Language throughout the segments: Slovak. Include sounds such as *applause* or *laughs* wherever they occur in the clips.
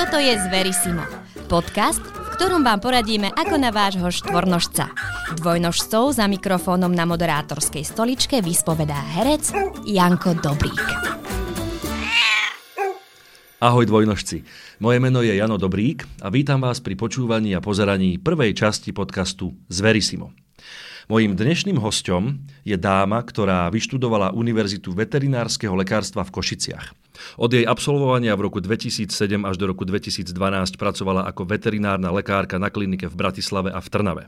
Toto je Zverisimo. Podcast, v ktorom vám poradíme ako na vášho štvornožca. Dvojnožcov za mikrofónom na moderátorskej stoličke vyspovedá herec Janko Dobrík. Ahoj dvojnožci. Moje meno je Jano Dobrík a vítam vás pri počúvaní a pozeraní prvej časti podcastu Zverisimo. Mojím dnešným hostom je dáma, ktorá vyštudovala Univerzitu veterinárskeho lekárstva v Košiciach. Od jej absolvovania v roku 2007 až do roku 2012 pracovala ako veterinárna lekárka na klinike v Bratislave a v Trnave.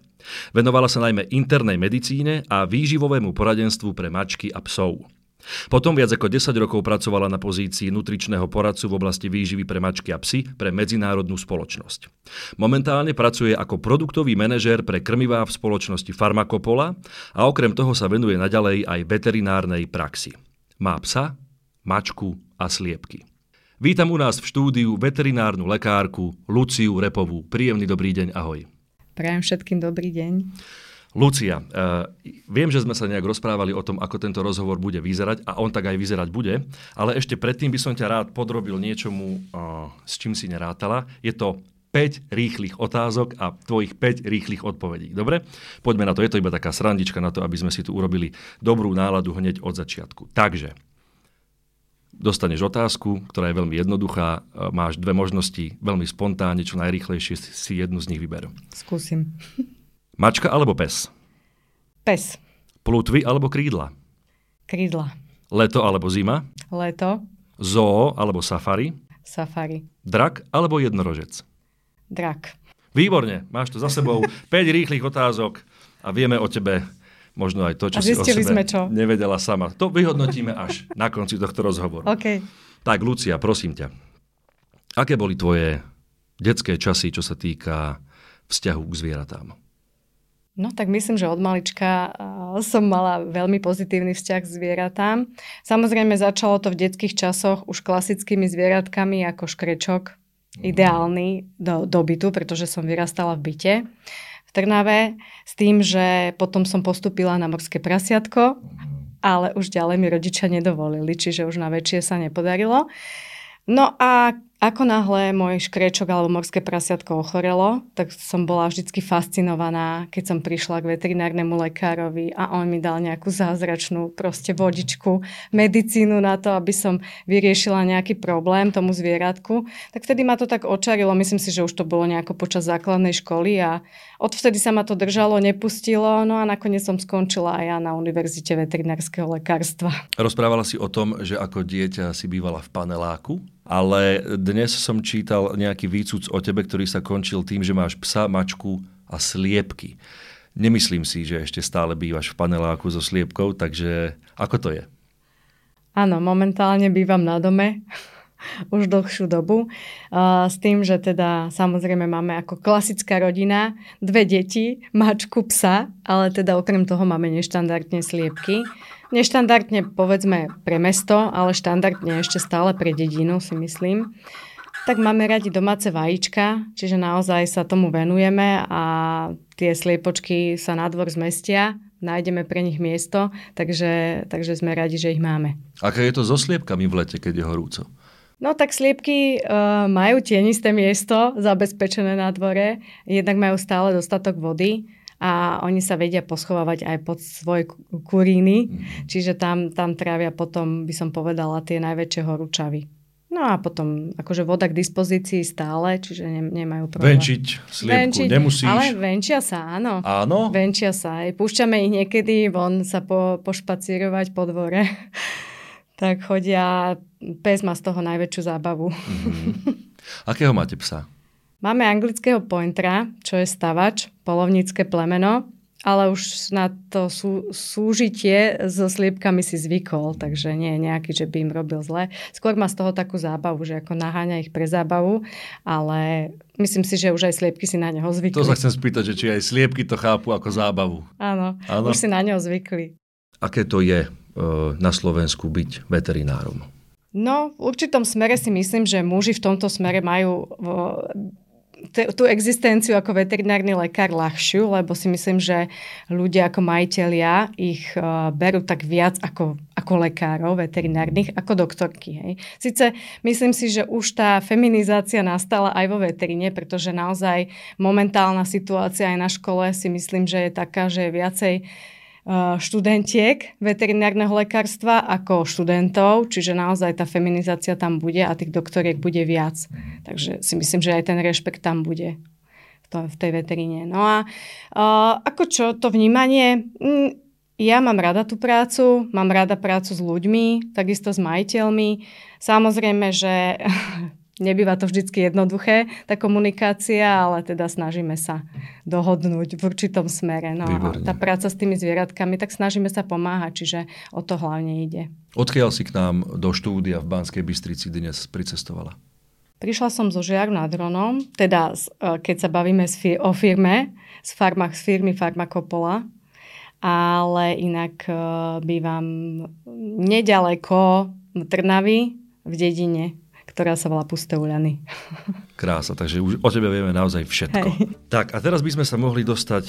Venovala sa najmä internej medicíne a výživovému poradenstvu pre mačky a psov. Potom viac ako 10 rokov pracovala na pozícii nutričného poradcu v oblasti výživy pre mačky a psy pre medzinárodnú spoločnosť. Momentálne pracuje ako produktový manažér pre krmivá v spoločnosti Farmakopola a okrem toho sa venuje naďalej aj veterinárnej praxi. Má psa, mačku a sliepky. Vítam u nás v štúdiu veterinárnu lekárku Luciu Repovú. Príjemný dobrý deň, ahoj. Prajem všetkým dobrý deň. Lucia, uh, viem, že sme sa nejak rozprávali o tom, ako tento rozhovor bude vyzerať a on tak aj vyzerať bude, ale ešte predtým by som ťa rád podrobil niečomu, uh, s čím si nerátala. Je to 5 rýchlych otázok a tvojich 5 rýchlych odpovedí. Dobre? Poďme na to. Je to iba taká srandička na to, aby sme si tu urobili dobrú náladu hneď od začiatku. Takže, dostaneš otázku, ktorá je veľmi jednoduchá, máš dve možnosti, veľmi spontánne, čo najrýchlejšie si jednu z nich vyber. Skúsim. Mačka alebo pes? Pes. Plutvy alebo krídla? Krídla. Leto alebo zima? Leto. Zoo alebo safari? Safari. Drak alebo jednorožec? Drak. Výborne, máš tu za sebou *laughs* 5 rýchlych otázok a vieme o tebe možno aj to, čo A si o sebe sme čo? nevedela sama. To vyhodnotíme až na konci tohto rozhovoru. OK. Tak, Lucia, prosím ťa. Aké boli tvoje detské časy, čo sa týka vzťahu k zvieratám? No tak myslím, že od malička som mala veľmi pozitívny vzťah k zvieratám. Samozrejme začalo to v detských časoch už klasickými zvieratkami ako škrečok, ideálny do, do bytu, pretože som vyrastala v byte v Trnave s tým, že potom som postupila na morské prasiatko, ale už ďalej mi rodičia nedovolili, čiže už na väčšie sa nepodarilo. No a ako náhle môj škrečok alebo morské prasiatko ochorelo, tak som bola vždy fascinovaná, keď som prišla k veterinárnemu lekárovi a on mi dal nejakú zázračnú proste vodičku, medicínu na to, aby som vyriešila nejaký problém tomu zvieratku. Tak vtedy ma to tak očarilo, myslím si, že už to bolo nejako počas základnej školy a odvtedy sa ma to držalo, nepustilo, no a nakoniec som skončila aj ja na Univerzite veterinárskeho lekárstva. Rozprávala si o tom, že ako dieťa si bývala v paneláku, ale dnes som čítal nejaký výcuc o tebe, ktorý sa končil tým, že máš psa, mačku a sliepky. Nemyslím si, že ešte stále bývaš v paneláku so sliepkou, takže ako to je? Áno, momentálne bývam na dome už dlhšiu dobu. S tým, že teda samozrejme máme ako klasická rodina dve deti, mačku, psa, ale teda okrem toho máme neštandardne sliepky. Neštandardne povedzme pre mesto, ale štandardne ešte stále pre dedinu si myslím. Tak máme radi domáce vajíčka, čiže naozaj sa tomu venujeme a tie sliepočky sa na dvor zmestia, nájdeme pre nich miesto, takže, takže sme radi, že ich máme. Aké je to so sliepkami v lete, keď je horúco? No tak sliepky uh, majú tienisté miesto zabezpečené na dvore, jednak majú stále dostatok vody, a oni sa vedia poschovávať aj pod svoje kuríny, mm. čiže tam, tam trávia potom, by som povedala, tie najväčšie horúčavy. No a potom akože voda k dispozícii stále, čiže ne, nemajú problém. Venčiť sliepku Venčiť, nemusíš. Ale venčia sa, áno. Áno? Venčia sa. Aj púšťame ich niekedy von sa po, pošpacírovať po dvore. *laughs* tak chodia, pes má z toho najväčšiu zábavu. Mm-hmm. Akého máte psa? Máme anglického pointera, čo je stavač, polovnícke plemeno, ale už na to sú, súžitie so sliepkami si zvykol, takže nie je nejaký, že by im robil zle. Skôr má z toho takú zábavu, že ako naháňa ich pre zábavu, ale myslím si, že už aj sliepky si na neho zvykli. To sa chcem spýtať, že či aj sliepky to chápu ako zábavu. Áno, Áno. už si na neho zvykli. Aké to je e, na Slovensku byť veterinárom? No, v určitom smere si myslím, že muži v tomto smere majú tú existenciu ako veterinárny lekár ľahšiu, lebo si myslím, že ľudia ako majiteľia ich uh, berú tak viac ako, ako lekárov veterinárnych, ako doktorky. Hej. Sice myslím si, že už tá feminizácia nastala aj vo veterine, pretože naozaj momentálna situácia aj na škole si myslím, že je taká, že je viacej Eh, študentiek veterinárneho lekárstva ako študentov, čiže naozaj tá feminizácia tam bude a tých doktoriek bude viac. Takže si myslím, že aj ten rešpekt tam bude v, tej veteríne. No a uh, ako čo to vnímanie? Mm, ja mám rada tú prácu, mám rada prácu s ľuďmi, takisto s majiteľmi. Samozrejme, že *laughs* Nebýva to vždy jednoduché, tá komunikácia, ale teda snažíme sa dohodnúť v určitom smere. No a tá práca s tými zvieratkami, tak snažíme sa pomáhať, čiže o to hlavne ide. Odkiaľ si k nám do štúdia v Banskej Bystrici dnes pricestovala? Prišla som zo Žiaru nad Ronom, teda e, keď sa bavíme o firme, z, farma, z firmy Farmakopola, ale inak e, bývam nedaleko Trnavy v dedine ktorá sa volá Pusté uľany. Krása, takže už o tebe vieme naozaj všetko. Hej. Tak a teraz by sme sa mohli dostať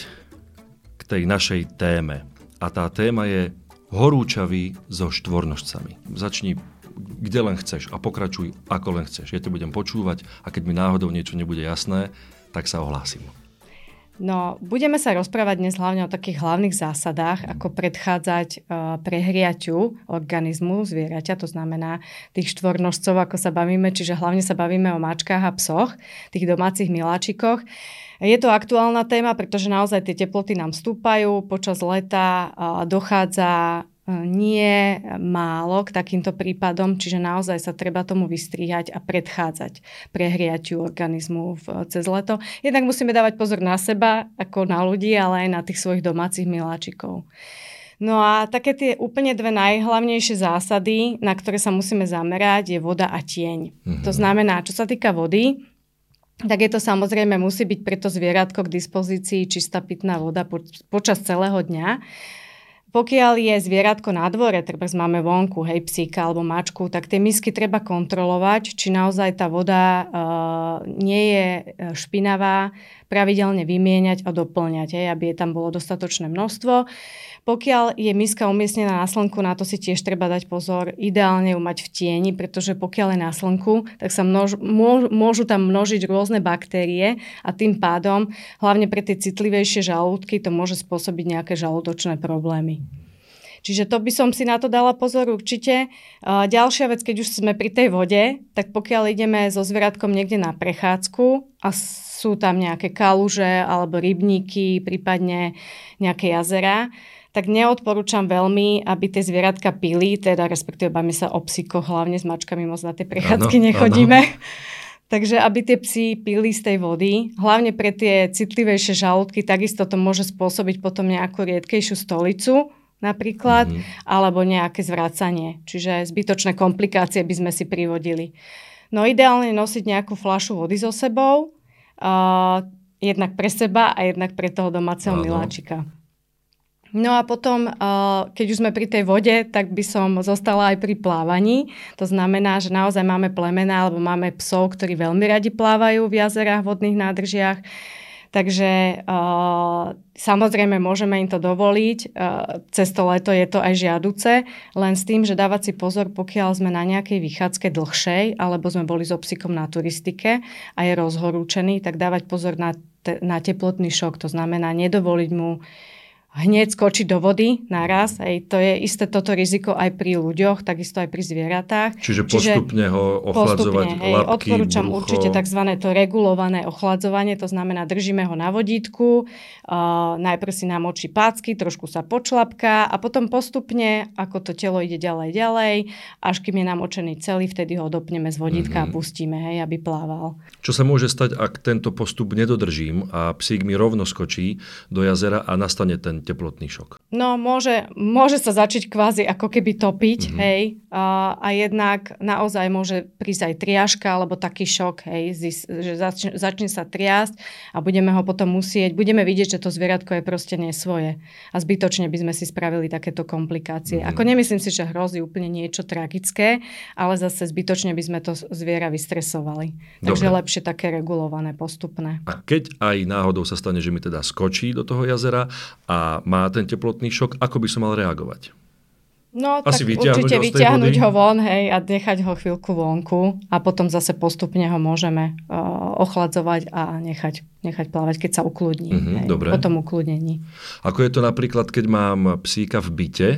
k tej našej téme. A tá téma je horúčavý so štvornožcami. Začni kde len chceš a pokračuj ako len chceš. Ja to budem počúvať a keď mi náhodou niečo nebude jasné, tak sa ohlásim. No, budeme sa rozprávať dnes hlavne o takých hlavných zásadách, ako predchádzať uh, prehriaťu organizmu zvieraťa, to znamená tých štvornožcov, ako sa bavíme, čiže hlavne sa bavíme o mačkách a psoch, tých domácich miláčikoch. Je to aktuálna téma, pretože naozaj tie teploty nám stúpajú, počas leta uh, dochádza nie málo k takýmto prípadom, čiže naozaj sa treba tomu vystrihať a predchádzať prehriatiu organizmu v, cez leto. Jednak musíme dávať pozor na seba, ako na ľudí, ale aj na tých svojich domácich miláčikov. No a také tie úplne dve najhlavnejšie zásady, na ktoré sa musíme zamerať, je voda a tieň. Mm-hmm. To znamená, čo sa týka vody, tak je to samozrejme, musí byť preto zvieratko k dispozícii čistá pitná voda po, počas celého dňa. Pokiaľ je zvieratko na dvore, treba máme vonku, hej, psíka alebo mačku, tak tie misky treba kontrolovať, či naozaj tá voda uh, nie je e, špinavá, pravidelne vymieňať a doplňať, hej, aby je tam bolo dostatočné množstvo. Pokiaľ je miska umiestnená na slnku, na to si tiež treba dať pozor. Ideálne ju mať v tieni, pretože pokiaľ je na slnku, tak sa množ, môžu tam množiť rôzne baktérie a tým pádom, hlavne pre tie citlivejšie žalúdky, to môže spôsobiť nejaké žalúdočné problémy. Čiže to by som si na to dala pozor určite. Ďalšia vec, keď už sme pri tej vode, tak pokiaľ ideme so zvieratkom niekde na prechádzku a sú tam nejaké kaluže alebo rybníky, prípadne nejaké jazera, tak neodporúčam veľmi, aby tie zvieratka pili, teda respektíve bavíme sa o psíkoch, hlavne s mačkami moc na tie prechádzky ano, nechodíme. Ano. *laughs* Takže aby tie psy pili z tej vody, hlavne pre tie citlivejšie žalúdky, takisto to môže spôsobiť potom nejakú riedkejšiu stolicu, napríklad, mm-hmm. alebo nejaké zvracanie. Čiže zbytočné komplikácie by sme si privodili. No ideálne nosiť nejakú flašu vody so sebou, uh, jednak pre seba a jednak pre toho domáceho miláčika. No a potom, keď už sme pri tej vode, tak by som zostala aj pri plávaní. To znamená, že naozaj máme plemena alebo máme psov, ktorí veľmi radi plávajú v jazerách, vodných nádržiach. Takže uh, samozrejme môžeme im to dovoliť. Uh, cez to leto je to aj žiaduce, len s tým, že dávať si pozor, pokiaľ sme na nejakej vychádzke dlhšej, alebo sme boli so psíkom na turistike a je rozhorúčený, tak dávať pozor na, te, na teplotný šok. To znamená nedovoliť mu hneď skočiť do vody naraz. Hej, to je isté toto riziko aj pri ľuďoch, takisto aj pri zvieratách. Čiže postupne Čiže ho ochladzovať postupne, hej, labky, Odporúčam brucho. určite tzv. to regulované ochladzovanie, to znamená držíme ho na vodítku, uh, najprv si namočí pácky, trošku sa počlapká a potom postupne, ako to telo ide ďalej, ďalej, až kým je namočený celý, vtedy ho dopneme z vodítka mm-hmm. a mhm. pustíme, hej, aby plával. Čo sa môže stať, ak tento postup nedodržím a psík mi rovno skočí do jazera a nastane ten teplotný šok? No, môže, môže sa začať kvázi ako keby topiť, mm-hmm. hej, a, a jednak naozaj môže prísť aj triažka alebo taký šok, hej, že začne, začne sa triasť a budeme ho potom musieť, budeme vidieť, že to zvieratko je proste nesvoje a zbytočne by sme si spravili takéto komplikácie. Mm-hmm. Ako nemyslím si, že hrozí úplne niečo tragické, ale zase zbytočne by sme to zviera vystresovali. Takže Dobre. lepšie také regulované, postupné. A keď aj náhodou sa stane, že mi teda skočí do toho jazera a má ten teplotný šok, ako by som mal reagovať? No, Asi tak určite ho vyťahnuť ho von, hej, a nechať ho chvíľku vonku a potom zase postupne ho môžeme uh, ochladzovať a nechať, nechať plávať, keď sa ukludní. Mm-hmm, hej, dobre. Potom ukludnení. Ako je to napríklad, keď mám psíka v byte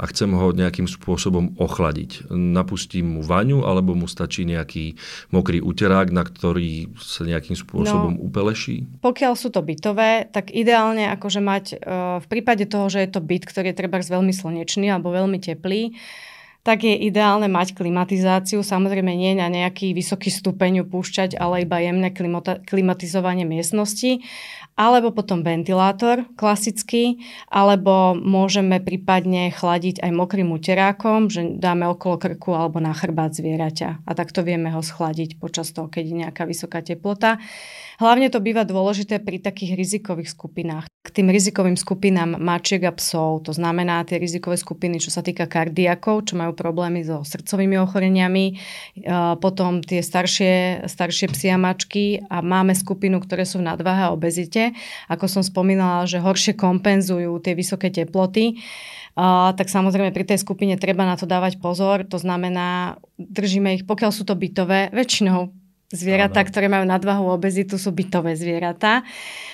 a chcem ho nejakým spôsobom ochladiť. Napustím mu vaňu, alebo mu stačí nejaký mokrý uterák, na ktorý sa nejakým spôsobom no, upeleší? Pokiaľ sú to bytové, tak ideálne akože mať e, v prípade toho, že je to byt, ktorý je treba veľmi slnečný alebo veľmi teplý, tak je ideálne mať klimatizáciu. Samozrejme nie na nejaký vysoký stupeň púšťať, ale iba jemné klimatizovanie miestnosti alebo potom ventilátor klasický, alebo môžeme prípadne chladiť aj mokrým uterákom, že dáme okolo krku alebo na chrbát zvieraťa a takto vieme ho schladiť počas toho, keď je nejaká vysoká teplota. Hlavne to býva dôležité pri takých rizikových skupinách. K tým rizikovým skupinám mačiek a psov, to znamená tie rizikové skupiny, čo sa týka kardiakov, čo majú problémy so srdcovými ochoreniami, potom tie staršie, staršie psia mačky a máme skupinu, ktoré sú v nadváhe a obezite. Ako som spomínala, že horšie kompenzujú tie vysoké teploty. Uh, tak samozrejme pri tej skupine treba na to dávať pozor. To znamená, držíme ich, pokiaľ sú to bytové, väčšinou Zvieratá, ano. ktoré majú nadvahu obezitu, sú bytové zvieratá.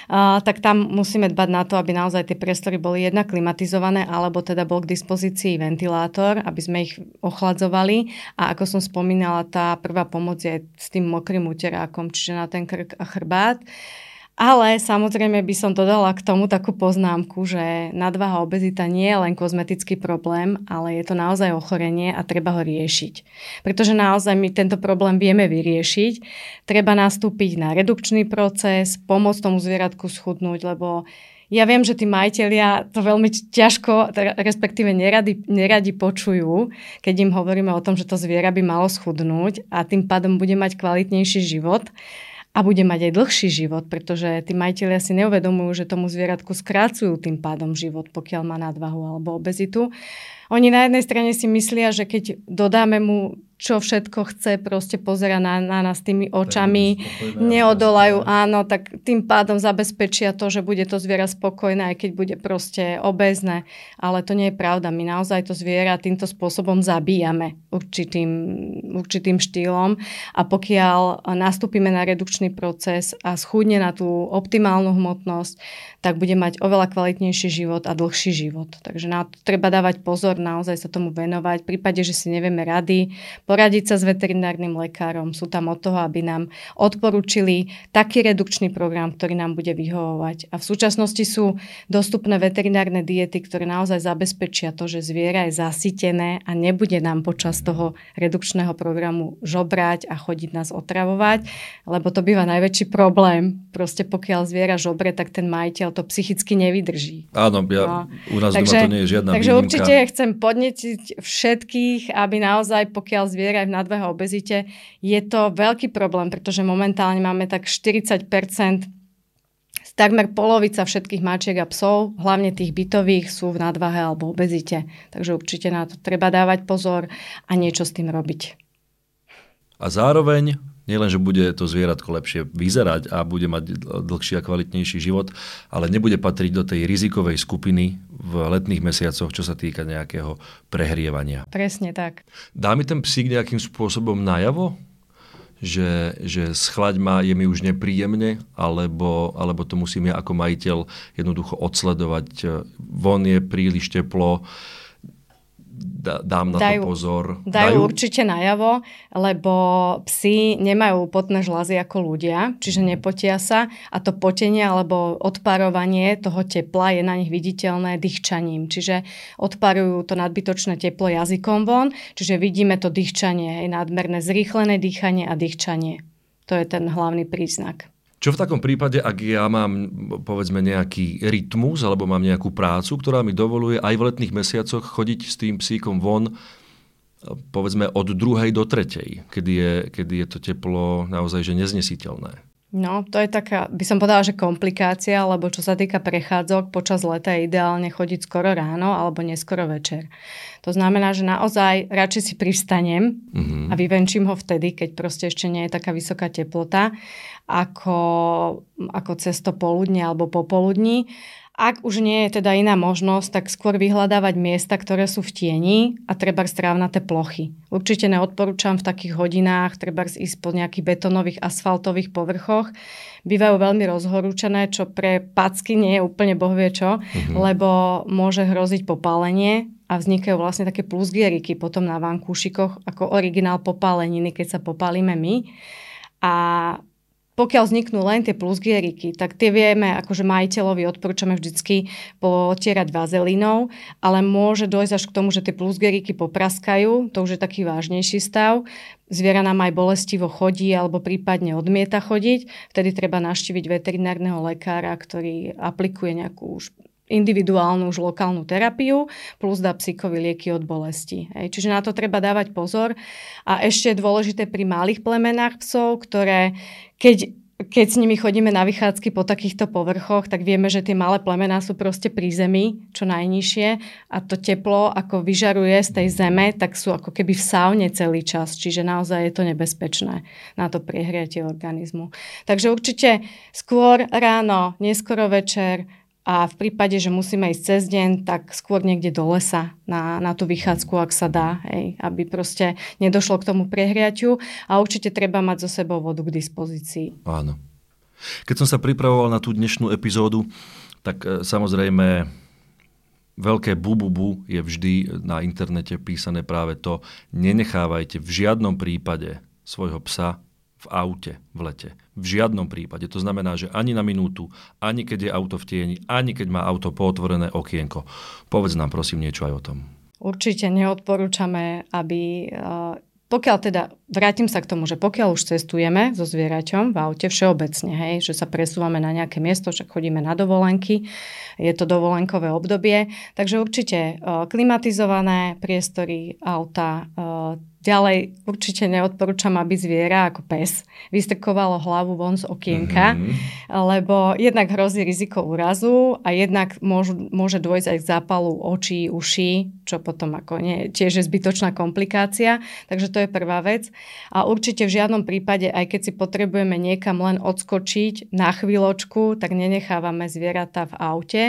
Uh, tak tam musíme dbať na to, aby naozaj tie priestory boli jednak klimatizované, alebo teda bol k dispozícii ventilátor, aby sme ich ochladzovali. A ako som spomínala, tá prvá pomoc je s tým mokrým uterákom, čiže na ten krk a chrbát. Uh, ale samozrejme by som dodala k tomu takú poznámku, že nadvaha obezita nie je len kozmetický problém, ale je to naozaj ochorenie a treba ho riešiť. Pretože naozaj my tento problém vieme vyriešiť. Treba nastúpiť na redukčný proces, pomôcť tomu zvieratku schudnúť, lebo ja viem, že tí majiteľia to veľmi ťažko, respektíve neradi, neradi počujú, keď im hovoríme o tom, že to zviera by malo schudnúť a tým pádom bude mať kvalitnejší život a bude mať aj dlhší život, pretože tí majiteľia si neuvedomujú, že tomu zvieratku skrácujú tým pádom život, pokiaľ má nadvahu alebo obezitu. Oni na jednej strane si myslia, že keď dodáme mu čo všetko chce, proste pozera na, na nás tými očami, neodolajú, áno, tak tým pádom zabezpečia to, že bude to zviera spokojné, aj keď bude proste obezné. Ale to nie je pravda. My naozaj to zviera týmto spôsobom zabíjame určitým, určitým štýlom a pokiaľ nastúpime na redukčný proces a schudne na tú optimálnu hmotnosť, tak bude mať oveľa kvalitnejší život a dlhší život. Takže na to treba dávať pozor, naozaj sa tomu venovať. V prípade, že si nevieme rady, poradiť sa s veterinárnym lekárom. Sú tam od toho, aby nám odporúčili taký redukčný program, ktorý nám bude vyhovovať. A v súčasnosti sú dostupné veterinárne diety, ktoré naozaj zabezpečia to, že zviera je zasytené a nebude nám počas toho redukčného programu žobrať a chodiť nás otravovať, lebo to býva najväčší problém. Proste pokiaľ zviera žobre, tak ten majiteľ to psychicky nevydrží. Áno, ja, no. u nás takže, doma to nie je žiadna Takže výnimka. určite chcem podnetiť všetkých, aby naozaj, pokiaľ zviera aj v nadvahe obezite, je to veľký problém, pretože momentálne máme tak 40 takmer polovica všetkých mačiek a psov, hlavne tých bytových, sú v nadvahe alebo obezite. Takže určite na to treba dávať pozor a niečo s tým robiť. A zároveň nielen, že bude to zvieratko lepšie vyzerať a bude mať dlhší a kvalitnejší život, ale nebude patriť do tej rizikovej skupiny v letných mesiacoch, čo sa týka nejakého prehrievania. Presne tak. Dá mi ten psík nejakým spôsobom najavo? že, že schlaď ma, je mi už nepríjemne, alebo, alebo to musím ja ako majiteľ jednoducho odsledovať. Von je príliš teplo, dám na dajú, to pozor. Dajú, dajú určite najavo, lebo psi nemajú potné žlazy ako ľudia, čiže mhm. nepotia sa a to potenie alebo odparovanie toho tepla je na nich viditeľné dýchčaním. Čiže odparujú to nadbytočné teplo jazykom von, čiže vidíme to dýchčanie, je nadmerné zrýchlené dýchanie a dýchčanie. To je ten hlavný príznak. Čo v takom prípade, ak ja mám povedzme nejaký rytmus alebo mám nejakú prácu, ktorá mi dovoluje aj v letných mesiacoch chodiť s tým psíkom von povedzme od druhej do tretej, kedy je, kedy je to teplo naozaj že neznesiteľné. No, to je taká, by som povedala, že komplikácia, lebo čo sa týka prechádzok, počas leta je ideálne chodiť skoro ráno alebo neskoro večer. To znamená, že naozaj radšej si pristanem mm-hmm. a vyvenčím ho vtedy, keď proste ešte nie je taká vysoká teplota, ako, ako cez to poludne alebo popoludní. Ak už nie je teda iná možnosť, tak skôr vyhľadávať miesta, ktoré sú v tieni a treba strávnaté plochy. Určite neodporúčam v takých hodinách treba ísť po nejakých betonových asfaltových povrchoch. Bývajú veľmi rozhorúčené, čo pre packy nie je úplne bohvie čo, mm-hmm. lebo môže hroziť popálenie a vznikajú vlastne také plusgieriky potom na vankúšikoch ako originál popáleniny, keď sa popálime my. A pokiaľ vzniknú len tie plusgieriky, tak tie vieme, akože majiteľovi odporúčame vždycky potierať vazelínou, ale môže dojsť až k tomu, že tie plusgieriky popraskajú, to už je taký vážnejší stav. Zviera nám aj bolestivo chodí alebo prípadne odmieta chodiť, vtedy treba naštíviť veterinárneho lekára, ktorý aplikuje nejakú individuálnu už lokálnu terapiu plus dá psíkovi lieky od bolesti. Čiže na to treba dávať pozor. A ešte dôležité pri malých plemenách psov, ktoré keď keď s nimi chodíme na vychádzky po takýchto povrchoch, tak vieme, že tie malé plemená sú proste pri zemi, čo najnižšie a to teplo, ako vyžaruje z tej zeme, tak sú ako keby v saune celý čas, čiže naozaj je to nebezpečné na to priehriatie organizmu. Takže určite skôr ráno, neskoro večer, a v prípade, že musíme ísť cez deň, tak skôr niekde do lesa na, na tú vychádzku, ak sa dá, hej, aby proste nedošlo k tomu prehriaťu a určite treba mať zo sebou vodu k dispozícii. Áno. Keď som sa pripravoval na tú dnešnú epizódu, tak e, samozrejme veľké bububu je vždy na internete písané práve to, nenechávajte v žiadnom prípade svojho psa v aute v lete. V žiadnom prípade. To znamená, že ani na minútu, ani keď je auto v tieni, ani keď má auto pootvorené okienko. Povedz nám prosím niečo aj o tom. Určite neodporúčame, aby pokiaľ teda, vrátim sa k tomu, že pokiaľ už cestujeme so zvieraťom v aute všeobecne, hej, že sa presúvame na nejaké miesto, však chodíme na dovolenky, je to dovolenkové obdobie, takže určite klimatizované priestory auta, Ďalej určite neodporúčam, aby zviera ako pes vystrkovalo hlavu von z okienka, mm-hmm. lebo jednak hrozí riziko úrazu a jednak môžu, môže dôjsť aj k zápalu očí, uší, čo potom ako nie, tiež je zbytočná komplikácia. Takže to je prvá vec. A určite v žiadnom prípade, aj keď si potrebujeme niekam len odskočiť na chvíľočku, tak nenechávame zvieratá v aute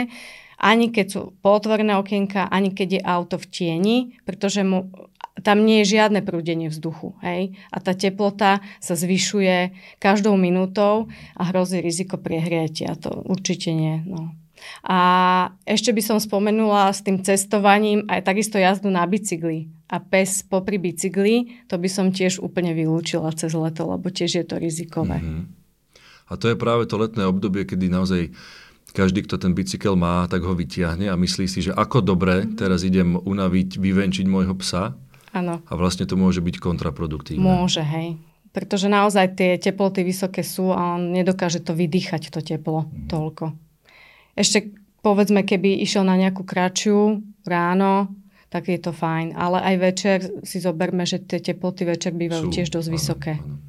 ani keď sú potvorené okienka, ani keď je auto v tieni, pretože mu tam nie je žiadne prúdenie vzduchu. Hej? A tá teplota sa zvyšuje každou minútou a hrozí riziko priehriatia. To určite nie. No. A ešte by som spomenula s tým cestovaním aj takisto jazdu na bicykli. A pes popri bicykli, to by som tiež úplne vylúčila cez leto, lebo tiež je to rizikové. Mm-hmm. A to je práve to letné obdobie, kedy naozaj každý, kto ten bicykel má, tak ho vytiahne a myslí si, že ako dobre mhm. teraz idem unaviť, vyvenčiť môjho psa Áno. A vlastne to môže byť kontraproduktívne. Môže, hej. Pretože naozaj tie teploty vysoké sú a on nedokáže to vydýchať, to teplo, mm. toľko. Ešte povedzme, keby išiel na nejakú kračiu ráno, tak je to fajn. Ale aj večer si zoberme, že tie teploty večer bývajú sú, tiež dosť áno, vysoké. Áno.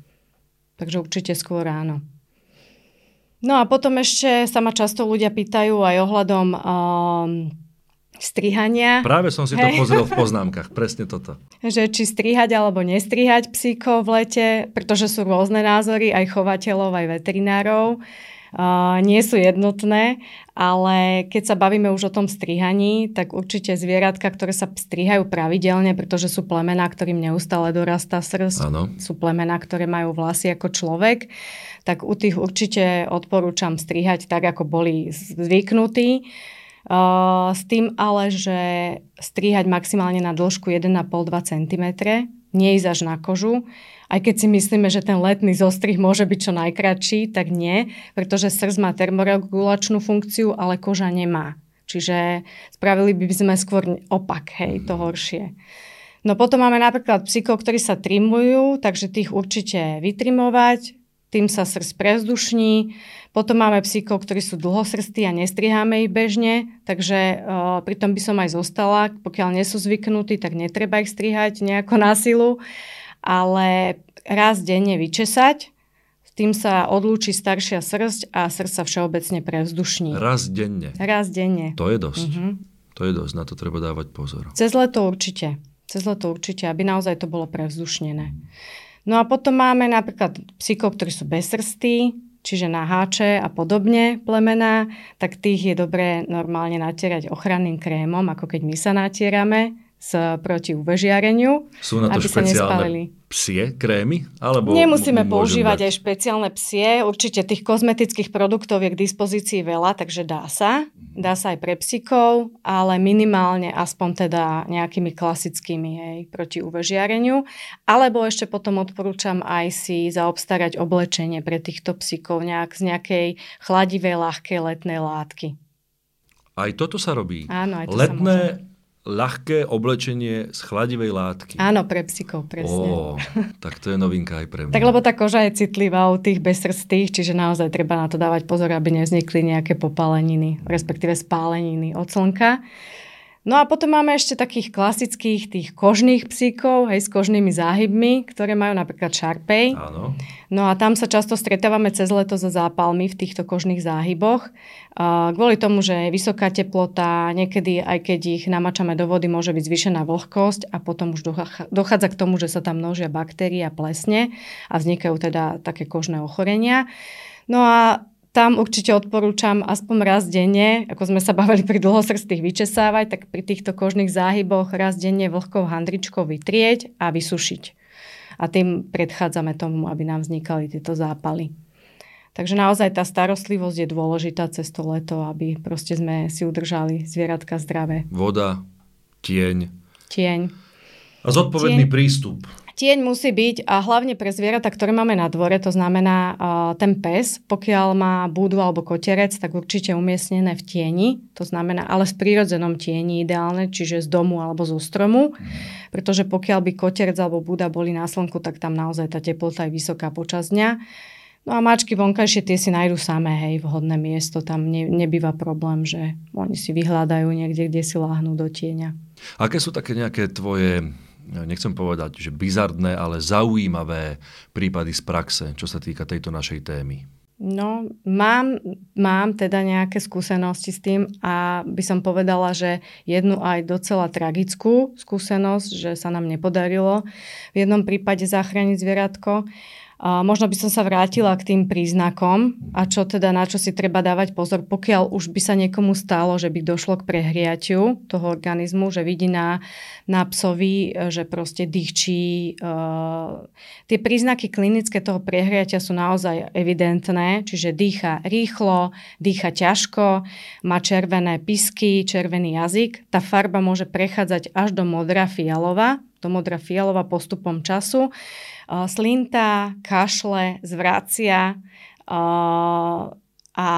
Takže určite skôr ráno. No a potom ešte sa ma často ľudia pýtajú aj ohľadom um, strihania. Práve som si to pozrel v *laughs* poznámkach, presne toto. Že či strihať alebo nestrihať psíkov v lete, pretože sú rôzne názory aj chovateľov, aj veterinárov. Uh, nie sú jednotné, ale keď sa bavíme už o tom strihaní, tak určite zvieratka, ktoré sa strihajú pravidelne, pretože sú plemená, ktorým neustále dorastá srst, ano. sú plemená, ktoré majú vlasy ako človek, tak u tých určite odporúčam strihať tak, ako boli zvyknutí. Uh, s tým ale, že strihať maximálne na dĺžku 1,5-2 cm, nie ísť až na kožu. Aj keď si myslíme, že ten letný zostrih môže byť čo najkračší, tak nie, pretože srdc má termoregulačnú funkciu, ale koža nemá. Čiže spravili by sme skôr opak, hej, to horšie. No potom máme napríklad psíkov, ktorí sa trimujú, takže tých určite vytrimovať, tým sa srst prezdušní. Potom máme psíkov, ktorí sú dlhosrstí a nestriháme ich bežne, takže uh, pri tom by som aj zostala. Pokiaľ nie sú zvyknutí, tak netreba ich strihať nejako na silu, ale raz denne vyčesať, tým sa odlúči staršia srst a srst sa všeobecne prevzdušní. Raz denne. Raz denne. To je dosť. Uh-huh. To je dosť, na to treba dávať pozor. Cez leto určite. Cez leto určite, aby naozaj to bolo prevzdušnené. No a potom máme napríklad psíkov, ktorí sú bezsrstí, čiže na háče a podobne plemená, tak tých je dobré normálne natierať ochranným krémom, ako keď my sa natierame s proti UV žiareniu, Sú na to aby sa psie krémy? Alebo Nemusíme používať dať- aj špeciálne psie. Určite tých kozmetických produktov je k dispozícii veľa, takže dá sa. Dá sa aj pre psíkov, ale minimálne aspoň teda nejakými klasickými hej, proti UV žiareniu. Alebo ešte potom odporúčam aj si zaobstarať oblečenie pre týchto psíkov nejak z nejakej chladivej, ľahkej letnej látky. Aj toto sa robí. Áno, aj to sa Letné, ľahké oblečenie z chladivej látky. Áno, pre psíkov, presne. Ó, tak to je novinka aj pre mňa. Tak lebo tá koža je citlivá u tých bezsrstých, čiže naozaj treba na to dávať pozor, aby nevznikli nejaké popáleniny, respektíve spáleniny od slnka. No a potom máme ešte takých klasických tých kožných psíkov, hej, s kožnými záhybmi, ktoré majú napríklad šarpej. Áno. No a tam sa často stretávame cez leto so zápalmi v týchto kožných záhyboch. Kvôli tomu, že je vysoká teplota, niekedy aj keď ich namačame do vody, môže byť zvýšená vlhkosť a potom už dochá- dochádza k tomu, že sa tam množia baktérie a plesne a vznikajú teda také kožné ochorenia. No a tam určite odporúčam aspoň raz denne, ako sme sa bavili pri dlhosrstých vyčesávať, tak pri týchto kožných záhyboch raz denne vlhkou handričkou vytrieť a vysušiť a tým predchádzame tomu, aby nám vznikali tieto zápaly. Takže naozaj tá starostlivosť je dôležitá cez to leto, aby proste sme si udržali zvieratka zdravé. Voda, tieň Tieň. a zodpovedný Tieň. prístup. Tieň musí byť a hlavne pre zvieratá, ktoré máme na dvore, to znamená ten pes, pokiaľ má búdu alebo koterec, tak určite umiestnené v tieni, to znamená ale v prírodzenom tieni ideálne, čiže z domu alebo zo stromu, pretože pokiaľ by koterec alebo búda boli na slnku, tak tam naozaj tá teplota je vysoká počas dňa. No a mačky vonkajšie tie si nájdu samé, hej, vhodné miesto, tam ne, nebýva problém, že oni si vyhľadajú niekde, kde si láhnú do tieňa. Aké sú také nejaké tvoje, nechcem povedať, že bizardné, ale zaujímavé prípady z praxe, čo sa týka tejto našej témy? No, mám, mám teda nejaké skúsenosti s tým a by som povedala, že jednu aj docela tragickú skúsenosť, že sa nám nepodarilo v jednom prípade zachrániť zvieratko. A možno by som sa vrátila k tým príznakom a čo teda na čo si treba dávať pozor, pokiaľ už by sa niekomu stalo, že by došlo k prehriatiu toho organizmu, že vidí na, na psovi, že proste dýchčí. Uh, tie príznaky klinické toho prehriatia sú naozaj evidentné, čiže dýcha rýchlo, dýcha ťažko, má červené pisky, červený jazyk. Tá farba môže prechádzať až do modra fialova, do modra fialova postupom času. Slinta, kašle, zvracia a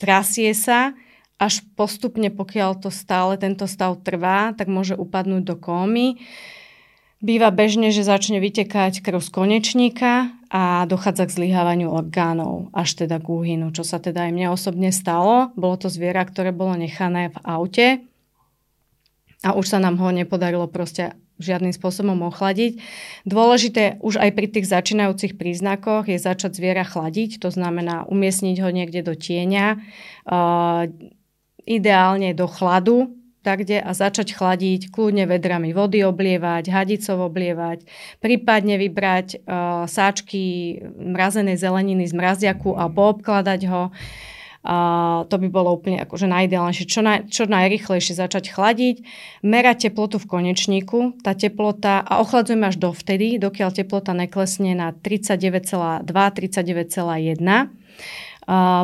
trasie sa až postupne, pokiaľ to stále tento stav trvá, tak môže upadnúť do kómy. Býva bežne, že začne vytekať krv z konečníka a dochádza k zlyhávaniu orgánov, až teda k úhynu, čo sa teda aj mne osobne stalo. Bolo to zviera, ktoré bolo nechané v aute a už sa nám ho nepodarilo proste žiadnym spôsobom ochladiť. Dôležité už aj pri tých začínajúcich príznakoch je začať zviera chladiť, to znamená umiestniť ho niekde do tieňa, uh, ideálne do chladu, kde a začať chladiť, kľudne vedrami vody oblievať, hadicov oblievať, prípadne vybrať uh, sáčky mrazenej zeleniny z mraziaku a poobkladať ho. Uh, to by bolo úplne akože najideálnejšie. Čo, naj, čo najrychlejšie začať chladiť, merať teplotu v konečníku, tá teplota a ochladzujeme až dovtedy, dokiaľ teplota neklesne na 39,2, 39,1.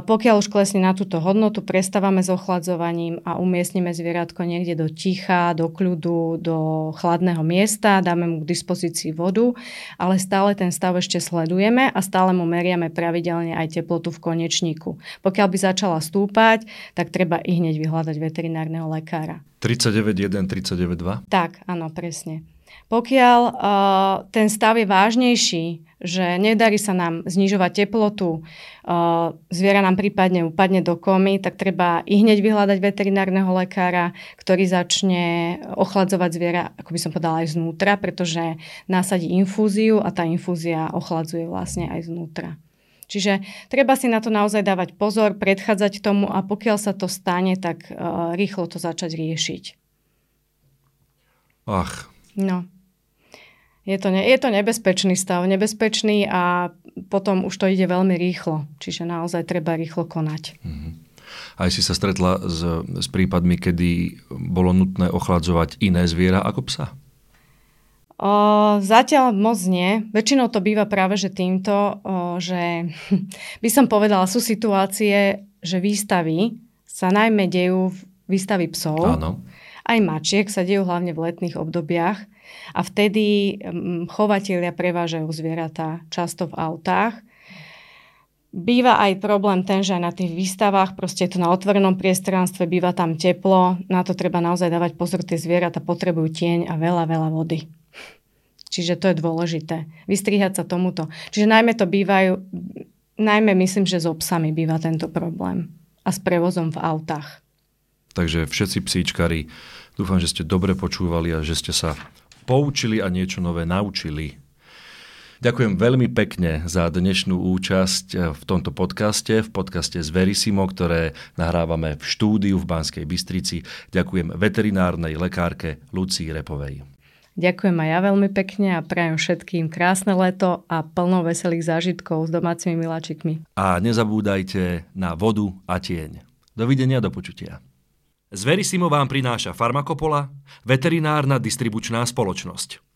Pokiaľ už klesne na túto hodnotu, prestávame s ochladzovaním a umiestnime zvieratko niekde do ticha, do kľudu, do chladného miesta, dáme mu k dispozícii vodu, ale stále ten stav ešte sledujeme a stále mu meriame pravidelne aj teplotu v konečníku. Pokiaľ by začala stúpať, tak treba i hneď vyhľadať veterinárneho lekára. 39.1, 39.2? Tak, áno, presne. Pokiaľ uh, ten stav je vážnejší, že nedarí sa nám znižovať teplotu, uh, zviera nám prípadne upadne do komy, tak treba i hneď vyhľadať veterinárneho lekára, ktorý začne ochladzovať zviera, ako by som povedala, aj znútra, pretože nasadí infúziu a tá infúzia ochladzuje vlastne aj znútra. Čiže treba si na to naozaj dávať pozor, predchádzať tomu a pokiaľ sa to stane, tak uh, rýchlo to začať riešiť. Ach. No je to, ne, je to nebezpečný stav, nebezpečný a potom už to ide veľmi rýchlo. Čiže naozaj treba rýchlo konať. Mm-hmm. Aj si sa stretla s, s prípadmi, kedy bolo nutné ochladzovať iné zviera ako psa? O, zatiaľ moc nie. Väčšinou to býva práve že týmto, o, že *laughs* by som povedala, sú situácie, že výstavy sa najmä dejú výstavy psov. Áno. Aj mačiek sa dejú hlavne v letných obdobiach a vtedy mm, chovatelia prevážajú zvieratá často v autách. Býva aj problém ten, že na tých výstavách, proste je to na otvorenom priestranstve, býva tam teplo, na to treba naozaj dávať pozor, tie zvieratá potrebujú tieň a veľa, veľa vody. Čiže to je dôležité. Vystrihať sa tomuto. Čiže najmä to bývajú, najmä myslím, že s obsami býva tento problém. A s prevozom v autách. Takže všetci psíčkari, dúfam, že ste dobre počúvali a že ste sa poučili a niečo nové naučili. Ďakujem veľmi pekne za dnešnú účasť v tomto podcaste, v podcaste z Verisimo, ktoré nahrávame v štúdiu v Banskej Bystrici. Ďakujem veterinárnej lekárke Lucii Repovej. Ďakujem aj ja veľmi pekne a prajem všetkým krásne leto a plno veselých zážitkov s domácimi miláčikmi. A nezabúdajte na vodu a tieň. Dovidenia, do počutia. Z Verisimo vám prináša Farmakopola, veterinárna distribučná spoločnosť.